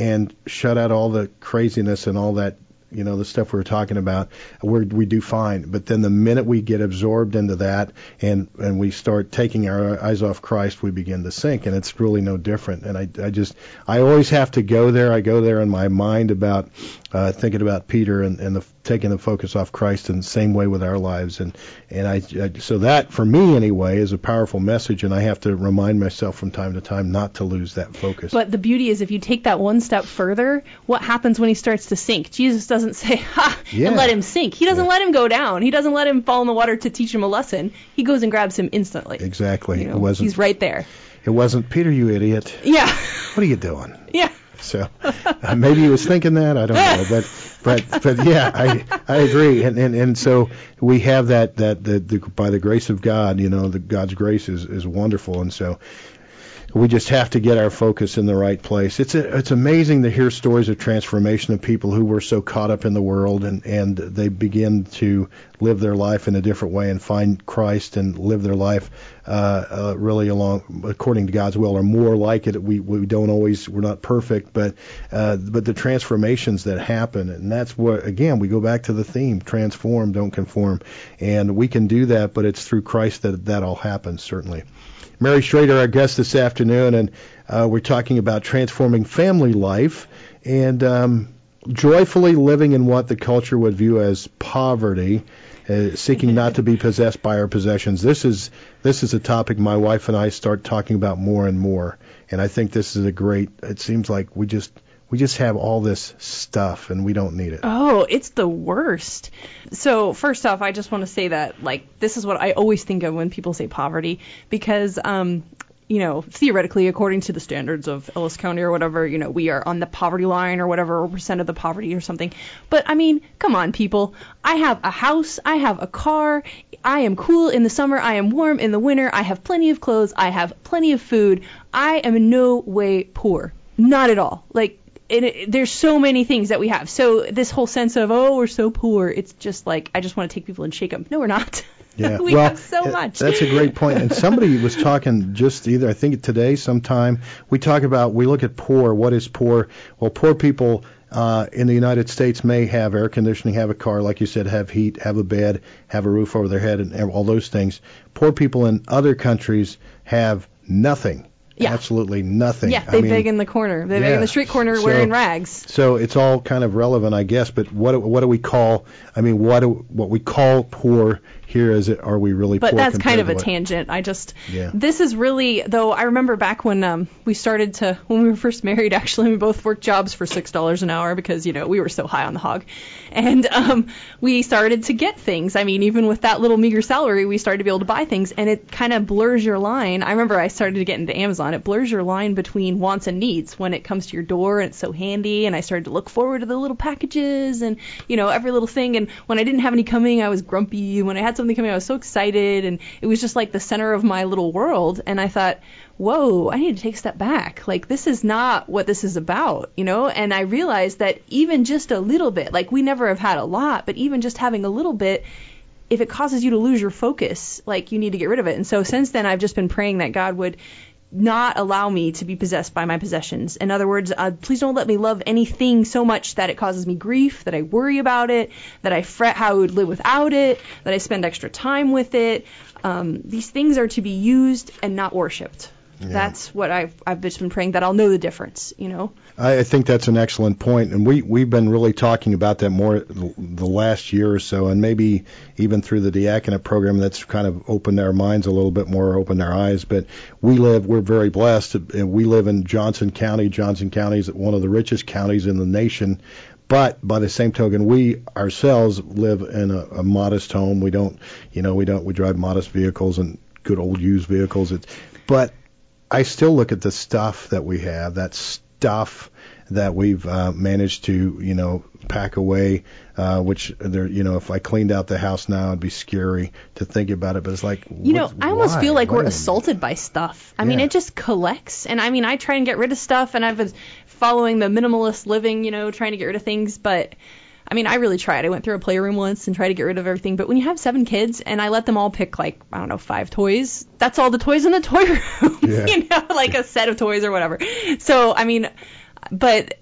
and shut out all the craziness and all that you know the stuff we were talking about we we do fine but then the minute we get absorbed into that and and we start taking our eyes off Christ we begin to sink and it's really no different and I I just I always have to go there I go there in my mind about uh, thinking about Peter and, and the, taking the focus off Christ in the same way with our lives. And and I, I so that for me anyway is a powerful message, and I have to remind myself from time to time not to lose that focus. But the beauty is if you take that one step further, what happens when he starts to sink? Jesus doesn't say ha Yeah. and let him sink. He doesn't Yeah. let him go down. He doesn't let him fall in the water to teach him a lesson. He goes and grabs him instantly. exactly. You know, it wasn't. he's right there. It wasn't Peter, you idiot. Yeah. What are you doing? yeah. So uh, maybe he was thinking that. I don't know, but but but yeah, I I agree. And and, and so we have that that the, the by the grace of God, you know, the God's grace is is wonderful, and so we just have to get our focus in the right place. It's a, it's amazing to hear stories of transformation of people who were so caught up in the world and and they begin to live their life in a different way and find Christ and live their life uh, uh, really along according to God's will or more like it. We we don't always we're not perfect, but uh, but the transformations that happen and that's what again we go back to the theme transform don't conform and we can do that, but it's through Christ that that all happens certainly. Mary Schrader, our guest this afternoon, and uh, we're talking about transforming family life and um, joyfully living in what the culture would view as poverty, uh, seeking not to be possessed by our possessions. This is this is a topic my wife and I start talking about more and more, and I think this is a great. It seems like we just we just have all this stuff and we don't need it. Oh, it's the worst. So first off, I just want to say that like this is what I always think of when people say poverty because um you know, theoretically, according to the standards of Ellis County or whatever, you know, we are on the poverty line or whatever, or percent of the poverty or something. But I mean, come on, people. I have a house, I have a car, I am cool in the summer, I am warm in the winter, I have plenty of clothes, I have plenty of food. I am in no way poor. Not at all. Like, it, there's so many things that we have. So this whole sense of oh we're so poor, it's just like I just want to take people and shake them. No, we're not. Yeah, we well, have so much. That's a great point. And somebody was talking just either I think today sometime we talk about we look at poor. What is poor? Well, poor people uh, in the United States may have air conditioning, have a car, like you said, have heat, have a bed, have a roof over their head, and all those things. Poor people in other countries have nothing. Yeah. Absolutely nothing. Yeah, I they mean, beg in the corner. They beg in the street corner So- wearing rags. so it's all kind of relevant, I guess. But what what do we call? I mean, what do, what we call poor here is it are we really but that's kind of a what- tangent. I just Yeah. this is really though I remember back when um we started to when we were first married actually we both worked jobs for six dollars an hour because you know we were so high on the hog, and um we started to get things. I mean even with that little meager salary we started to be able to buy things and it kind of blurs your line. I remember I started to get into Amazon. It blurs your line between wants and needs when it comes to your door and it's so handy and I started to look forward to the little packages and you know every little thing and when I didn't have any coming I was grumpy and when I had something coming I was so excited and it was just like the center of my little world and I thought whoa I need to take a step back. Like this is not what this is about you know? And I realized that even just a little bit like we never have had a lot but even just having a little bit if it causes you to lose your focus, like you need to get rid of it. And so since then, I've just been praying that God would not allow me to be possessed by my possessions. In other words, uh, please don't let me love anything so much that it causes me grief, that I worry about it, that I fret how I would live without it, that I spend extra time with it. Um, these things are to be used and not worshipped. That's what I've I've just been praying that I'll know the difference. You know. I, I think that's an excellent point, and we we've been really talking about that more the the last year or so, and maybe even through the diaconate program, that's kind of opened our minds a little bit more, opened our eyes. But we live, we're very blessed. and We live in Johnson County. Johnson County is one of the richest counties in the nation. But by the same token, we ourselves live in a, a modest home. We don't, you know, we don't, we drive modest vehicles and good old used vehicles. It's, but I still look at the stuff that we have, that stuff that we've uh, managed to, you know, pack away. Uh, which there, you know, if I cleaned out the house now, it'd be scary to think about it. But it's like, You know, I almost why? feel like Why we're assaulted by stuff. I mean, it just collects. And I mean, I try and get rid of stuff, and I've been following the minimalist living, you know, trying to get rid of things. But I mean, I really tried. I went through a playroom once and tried to get rid of everything. But when you have seven kids, and I let them all pick like I don't know five toys, that's all the toys in the toy room. Yeah. you know, like a set of toys or whatever. So I mean, but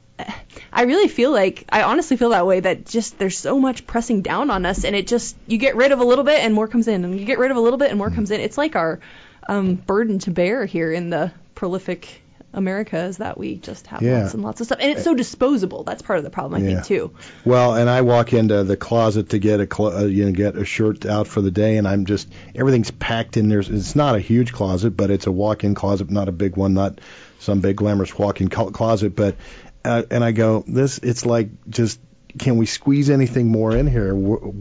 I really feel like I honestly feel that way that just there's so much pressing down on us and it just you get rid of a little bit and more comes in and you get rid of a little bit and more comes in. It's like our um, burden to bear here in the prolific America is that we just have Yeah. lots and lots of stuff and it's so disposable. That's part of the problem I Yeah. think too. Well, and I walk into the closet to get a cl- uh, you know get a shirt out for the day, and I'm just everything's packed in there. It's not a huge closet, but it's a walk-in closet, not a big one, not some big glamorous walk-in closet. But uh, and I go, this it's like just can we squeeze anything more in here?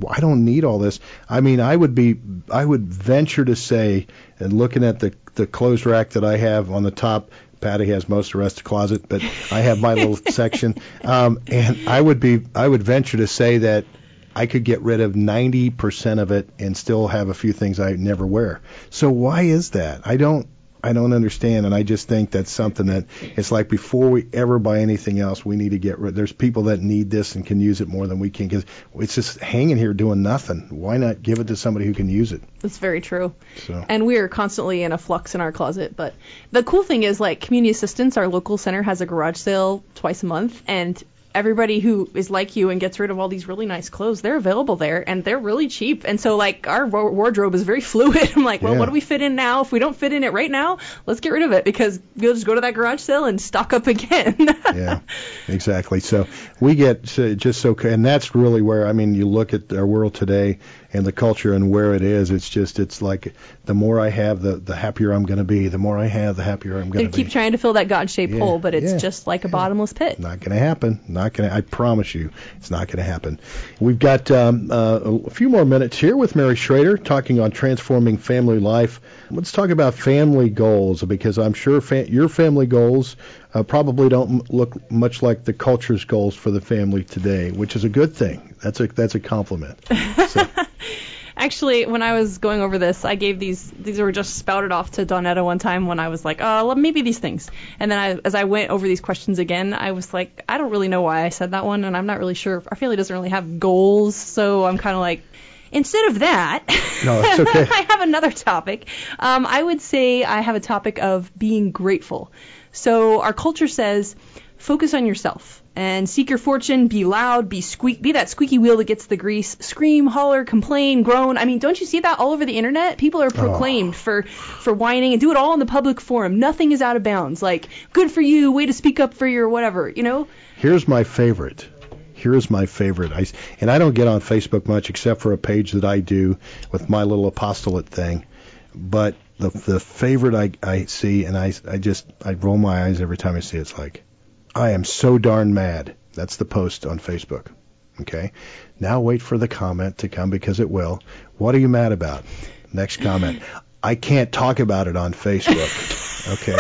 I don't need all this. I mean, I would be I would venture to say, and looking at the the clothes rack that I have on the top. Patty has most of the rest of the closet, but I have my little section. Um, and I would be, I would venture to say that I could get rid of 90% of it and still have a few things I never wear. So why is that? I don't, I don't understand, and I just think that's something that it's like before we ever buy anything else, we need to get rid. There's people that need this and can use it more than we can because it's just hanging here doing nothing. Why not give it to somebody who can use it? That's very true. So And we are constantly in a flux in our closet. But the cool thing is, like, community assistance, our local center has a garage sale twice a month, and everybody who is like you and gets rid of all these really nice clothes, they're available there, and they're really cheap. And so, like, our wa- wardrobe is very fluid. I'm like, well, Yeah. what do we fit in now? If we don't fit in it right now, let's get rid of it because we'll just go to that garage sale and stock up again. yeah, exactly. So we get so- just so, and that's really where I mean, you look at our world today and the culture and where it is. It's just, it's like the more I have, the the happier I'm going to be. The more I have, the happier I'm going to be. keep trying to fill that God-shaped Yeah, hole, but it's yeah, just like a bottomless pit. Not going to happen. Not going to. I promise you, it's not going to happen. We've got um, uh, a few more minutes here with Mary Schrader talking on transforming family life. Let's talk about family goals because I'm sure fa- your family goals uh, probably don't m- look much like the culture's goals for the family today, which is a good thing. That's a that's a compliment. So, Actually, when I was going over this, I gave these these were just spouted off to Donetta one time when I was like, oh, well, maybe these things. And then I, as I went over these questions again, I was like, I don't really know why I said that one, and I'm not really sure. Our family doesn't really have goals, so I'm kind of like, instead of that, No, that's okay. I have another topic. Um, I would say I have a topic of being grateful. So our culture says, focus on yourself and seek your fortune, be loud, be squeak, be that squeaky wheel that gets the grease, scream, holler, complain, groan. I mean, don't you see that all over the internet? People are proclaimed oh. for for whining and do it all in the public forum. Nothing is out of bounds. Like, good for you, way to speak up for your whatever, you know? here's my favorite. Here's my favorite. I and I don't get on Facebook much except for a page that I do with my little apostolate thing. But the the favorite I I see and I I just I roll my eyes every time I see it. It's like I am so darn mad. That's the post on Facebook. Okay. Now wait for the comment to come because it will. What are you mad about? Next comment. I can't talk about it on Facebook. Okay.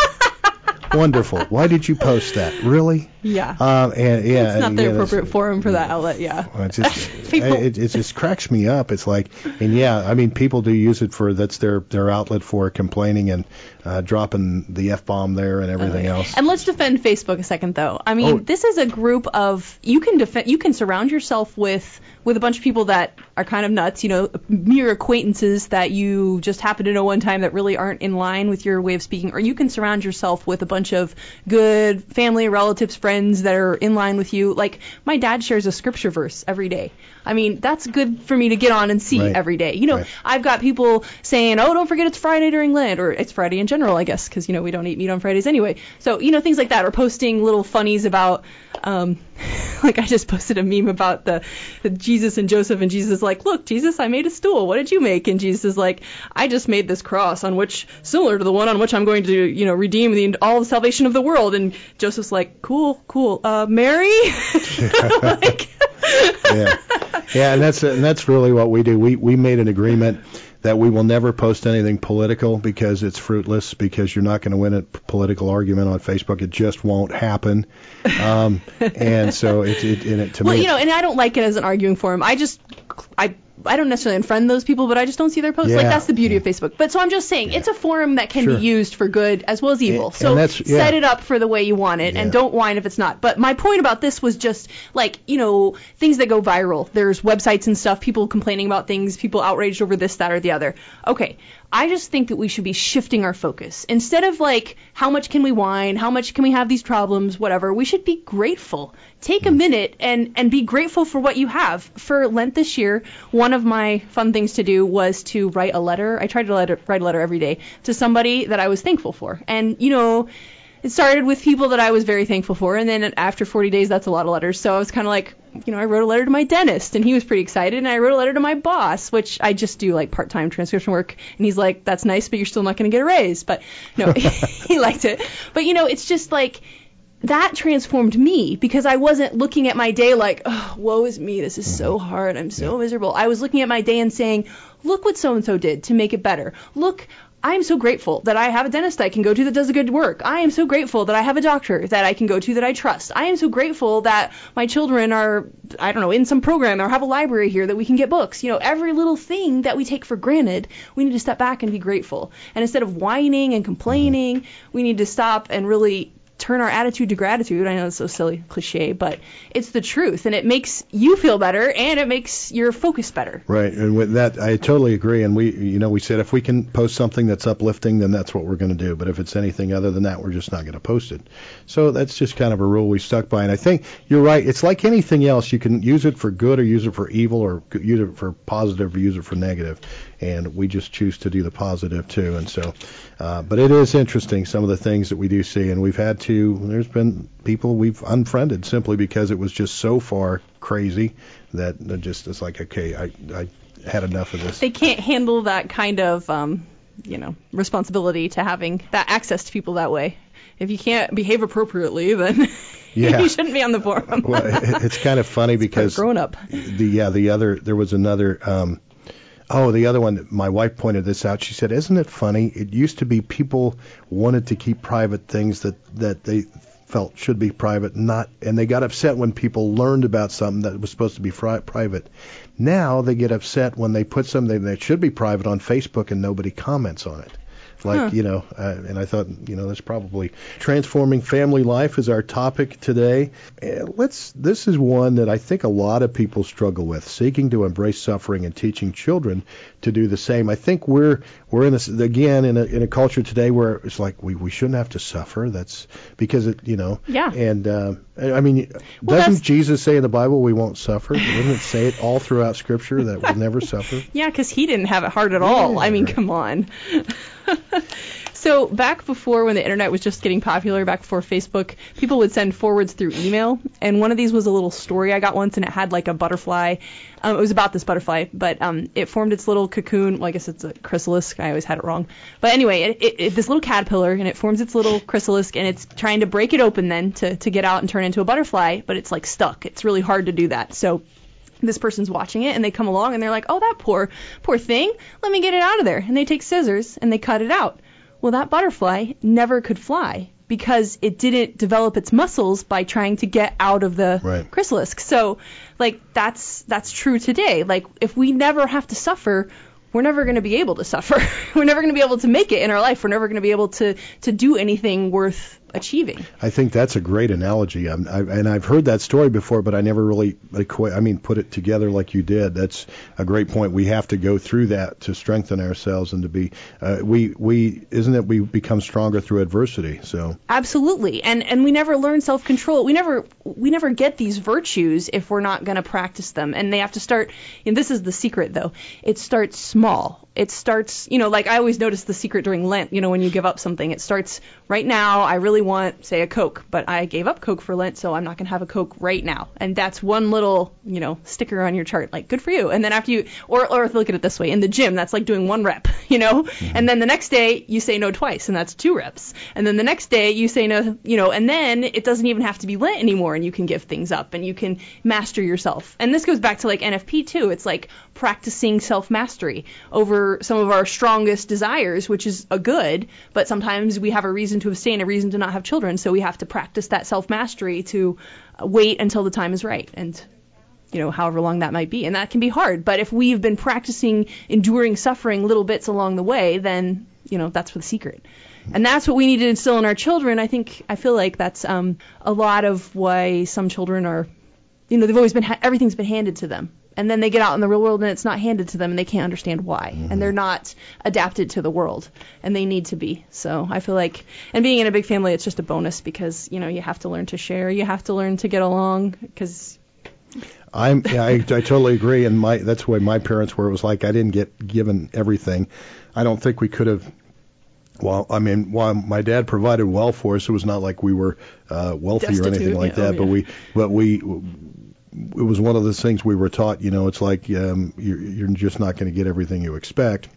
Wonderful. Why did you post that? Really? Yeah. Um, and yeah, it's not the yeah, appropriate forum for that outlet. Yeah. well, It just, People- it, it just cracks me up. It's like, and yeah, I mean, people do use it for that's their their outlet for complaining and uh, dropping the f bomb there and everything else. And let's defend Facebook a second, though. I mean, Oh. this is a group of you can defend, you can surround yourself with with a bunch of people that are kind of nuts, you know, mere acquaintances that you just happen to know one time that really aren't in line with your way of speaking, or you can surround yourself with a bunch of good family, relatives, friends that are in line with you. Like my dad shares a scripture verse every day. I mean, that's good for me to get on and see Right. every day. You know, Right. I've got people saying, "Oh, don't forget it's Friday during Lent," or it's Friday in general, I guess, because you know we don't eat meat on Fridays anyway. So you know things like that, or posting little funnies about, um, like I just posted a meme about the, the Jesus and Joseph, and Jesus is like, "Look, Jesus, I made a stool. What did you make?" And Jesus is like, "I just made this cross on which similar to the one on which I'm going to, you know, redeem the all the salvation of the world." And Joseph's like, "Cool, cool. Uh, Mary." like, yeah, yeah, and that's and that's really what we do. We we made an agreement that we will never post anything political because it's fruitless because you're not going to win a political argument on Facebook. It just won't happen. Um, and so it, it, and it to Well, me, Well, you know, and I don't like it as an arguing forum. I just, I, I don't necessarily unfriend those people, but I just don't see their posts. Like that's the beauty of Facebook. But so I'm just saying, it's a forum that can Sure. be used for good as well as evil. And- so and yeah. set it up for the way you want it, and don't whine if it's not. But my point about this was just like, you know, things that go viral. There's websites and stuff, people complaining about things, people outraged over this, that, or the other. Okay. I just think that we should be shifting our focus. Instead of like, how much can we whine? How much can we have these problems? Whatever. We should be grateful. Take a minute and, and be grateful for what you have. For Lent this year, one of my fun things to do was to write a letter. I tried to letter, write a letter every day to somebody that I was thankful for. And, you know, it started with people that I was very thankful for, and then after 40 days, that's a lot of letters. So I was kind of like, you know, I wrote a letter to my dentist, and he was pretty excited, and I wrote a letter to my boss, which I just do like part-time transcription work, and he's like, that's nice, but you're still not going to get a raise. But no, he liked it. But you know, it's just like that transformed me because I wasn't looking at my day like, oh, woe is me, this is so hard, I'm so miserable. I was looking at my day and saying, look what so and so did to make it better. Look, I am so grateful that I have a dentist I can go to that does a good work. I am so grateful that I have a doctor that I can go to that I trust. I am so grateful that my children are, I don't know, in some program or have a library here that we can get books. You know, every little thing that we take for granted, we need to step back and be grateful. And instead of whining and complaining, we need to stop and really turn our attitude to gratitude. I know it's so silly, cliche, but it's the truth, and it makes you feel better, and it makes your focus better. Right, and with that, I totally agree. And we, you know, we said if we can post something that's uplifting, then that's what we're going to do. But if it's anything other than that, we're just not going to post it. So that's just kind of a rule we stuck by. And I think you're right. It's like anything else. You can use it for good or use it for evil or use it for positive or use it for negative. And we just choose to do the positive too. And so, uh, but it is interesting some of the things that we do see. And we've had to. There's been people we've unfriended simply because it was just so far crazy that just it's like okay, I I had enough of this. They can't handle that kind of, um, you know, responsibility to having that access to people that way. If you can't behave appropriately, then Yeah. you shouldn't be on the forum. well, it- it's kind of funny because growing up. the yeah the other there was another um oh the other one my wife pointed this out. She said isn't it funny? It used to be people wanted to keep private things that that they felt should be private not and they got upset when people learned about something that was supposed to be fri- private. Now they get upset when they put something that should be private on Facebook and nobody comments on it like you know uh, and i thought you know that's probably transforming family life is our topic today. Let's this is one that i think a lot of people struggle with seeking to embrace suffering and teaching children to do the same i think we're we're in this again in a in a culture today where it's like we we shouldn't have to suffer that's because it you know Yeah. and uh, i mean Well, doesn't jesus say in the bible we won't suffer doesn't it say it all throughout scripture that we'll never suffer Yeah, because he didn't have it hard at all. I mean, come on. So back before when the internet was just getting popular, back before Facebook, people would send forwards through email, and one of these was a little story I got once, and it had like a butterfly. Um, it was about this butterfly, but um, it formed its little cocoon. Well, I guess it's a chrysalis. I always had it wrong. But anyway, it, it, it, this little caterpillar, and it forms its little chrysalis, and it's trying to break it open then to to get out and turn into a butterfly, but it's like stuck. It's really hard to do that. So this person's watching it and they come along and they're like, "Oh, that poor poor thing. Let me get it out of there." And they take scissors and they cut it out. Well, that butterfly never could fly because it didn't develop its muscles by trying to get out of the Right. chrysalis. So, like that's that's true today. Like if we never have to suffer, we're never going to be able to suffer. we're never going to be able to make it in our life. We're never going to be able to to do anything worth achieving. I think that's a great analogy, I, and I've heard that story before, but I never really, I mean, put it together like you did. That's a great point. We have to go through that to strengthen ourselves and to be, uh, we, we, isn't it? We become stronger through adversity. So Absolutely. And and we never learn self-control. We never we never get these virtues if we're not going to practice them. And they have to start and this is the secret though. It starts small. It starts, you know, like I always notice the secret during Lent, you know, when you give up something. It starts right now, I really want say a Coke, but I gave up Coke for Lent, so I'm not going to have a Coke right now. And that's one little, you know, sticker on your chart like good for you. And then after you or or look at it this way, in the gym, that's like doing one rep, you know? Mm-hmm. And then the next day you say no twice and that's two reps. And then the next day you say no, you know, and then it doesn't even have to be Lent anymore and you can give things up and you can master yourself. And this goes back to like NFP too. It's like practicing self-mastery over some of our strongest desires, which is a good, but sometimes we have a reason to abstain, a reason to not have children, so we have to practice that self-mastery to uh, wait until the time is right and you know, however long that might be. And that can be hard. But if we've been practicing enduring suffering little bits along the way, then, you know, that's the secret. And that's what we need to instill in our children. I think, I feel like that's um, a lot of why some children are, you know, they've always been, ha- everything's been handed to them. And then they get out in the real world and it's not handed to them and they can't understand why. And they're not adapted to the world. And they need to be. So I feel like, and being in a big family, it's just a bonus because, you know, you have to learn to share. You have to learn to get along because I'm, yeah, I, I totally agree. And my, that's the way my parents were. It was like I didn't get given everything. I don't think we could have. Well, I mean, while my dad provided well for us, it was not like we were uh, wealthy or anything like yeah, oh, that. But we, but we, it was one of those things we were taught. You know, it's like um, you're, you're just not going to get everything you expect.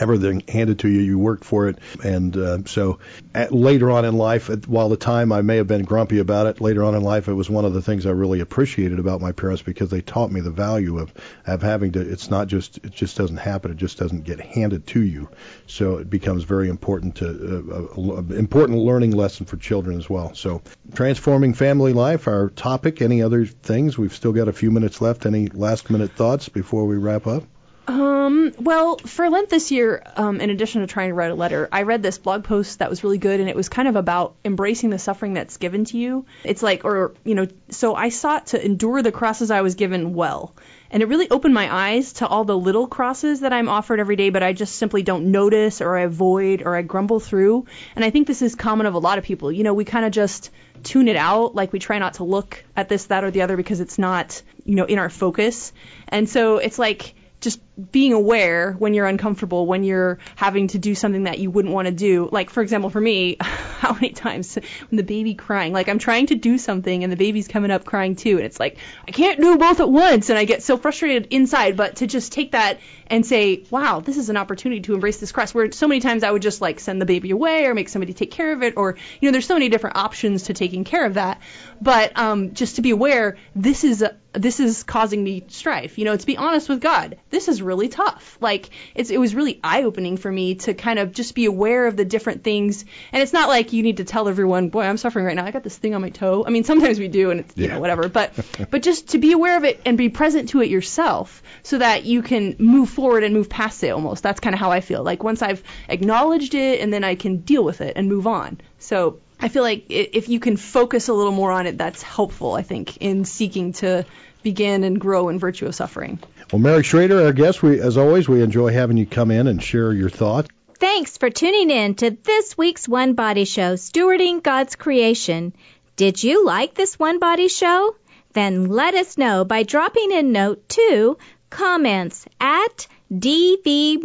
Everything handed to you, you worked for it, and uh, so at, later on in life, at, while the time I may have been grumpy about it, later on in life, it was one of the things I really appreciated about my parents because they taught me the value of of having to. It's not just it just doesn't happen. It just doesn't get handed to you. So it becomes very important to uh, a important learning lesson for children as well. So transforming family life, our topic. Any other things? We've still got a few minutes left. Any last minute thoughts before we wrap up? Um, well, for Lent this year, um, in addition to trying to write a letter, I read this blog post that was really good, and it was kind of about embracing the suffering that's given to you. It's like, or, you know, so I sought to endure the crosses I was given well. And it really opened my eyes to all the little crosses that I'm offered every day, but I just simply don't notice or I avoid or I grumble through. And I think this is common of a lot of people. You know, we kind of just tune it out, like we try not to look at this, that, or the other because it's not, you know, in our focus. And so it's like, just being aware when you're uncomfortable, when you're having to do something that you wouldn't want to do. Like, for example, for me, how many times when the baby crying, like I'm trying to do something and the baby's coming up crying too, and it's like, I can't do both at once, and I get so frustrated inside, but to just take that and say, wow, this is an opportunity to embrace this cross, where so many times I would just like send the baby away or make somebody take care of it, or, you know, there's so many different options to taking care of that. But um, just to be aware, this is a, this is causing me strife. You know, to be honest with God, this is really tough. Like it's it was really eye opening for me to kind of just be aware of the different things. And it's not like you need to tell everyone, boy, I'm suffering right now. I got this thing on my toe. I mean, sometimes we do, and it's you know whatever. But but just to be aware of it and be present to it yourself, so that you can move forward and move past it. Almost that's kind of how I feel. Like once I've acknowledged it, and then I can deal with it and move on. So. I feel like if you can focus a little more on it, that's helpful, I think, in seeking to begin and grow in virtue of suffering. Well, Mary Schrader, our guest, we as always we enjoy having you come in and share your thoughts. Thanks for tuning in to this week's One Body Show, Stewarding God's Creation. Did you like this One Body Show? Then let us know by dropping a note to comments at dvmercy.com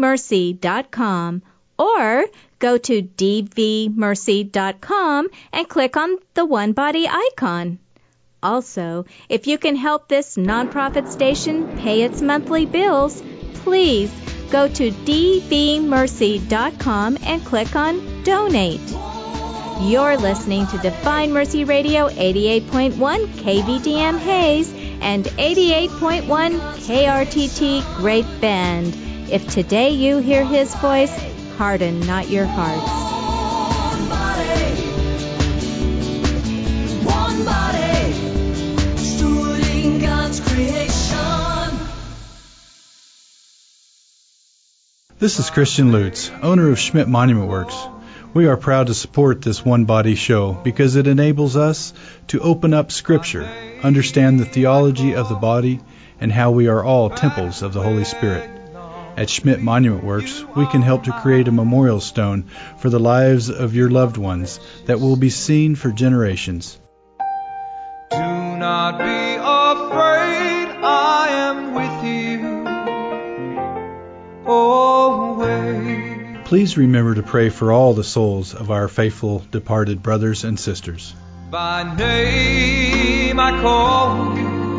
or go to dvmercy.com and click on the one body icon. Also, if you can help this nonprofit station pay its monthly bills, please go to dvmercy.com and click on donate. You're listening to Divine Mercy Radio 88.1 KVDM Hays and 88.1 KRTT Great Bend. If today you hear his voice, harden not your hearts. One body, one body, God's creation. This is Christian Lutz, owner of Schmidt Monument Works. We are proud to support this One Body show because it enables us to open up Scripture, understand the theology of the body, and how we are all temples of the Holy Spirit. At Schmidt Monument Works, we can help to create a memorial stone for the lives of your loved ones that will be seen for generations. Do not be always. Please remember to pray for all the souls of our faithful departed brothers and sisters. By name I call you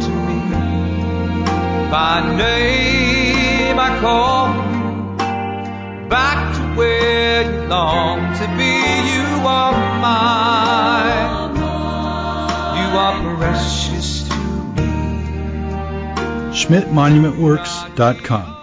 to me. By name I call you back to where you long to be. You are mine. You are precious to me. SchmidtMonumentWorks.com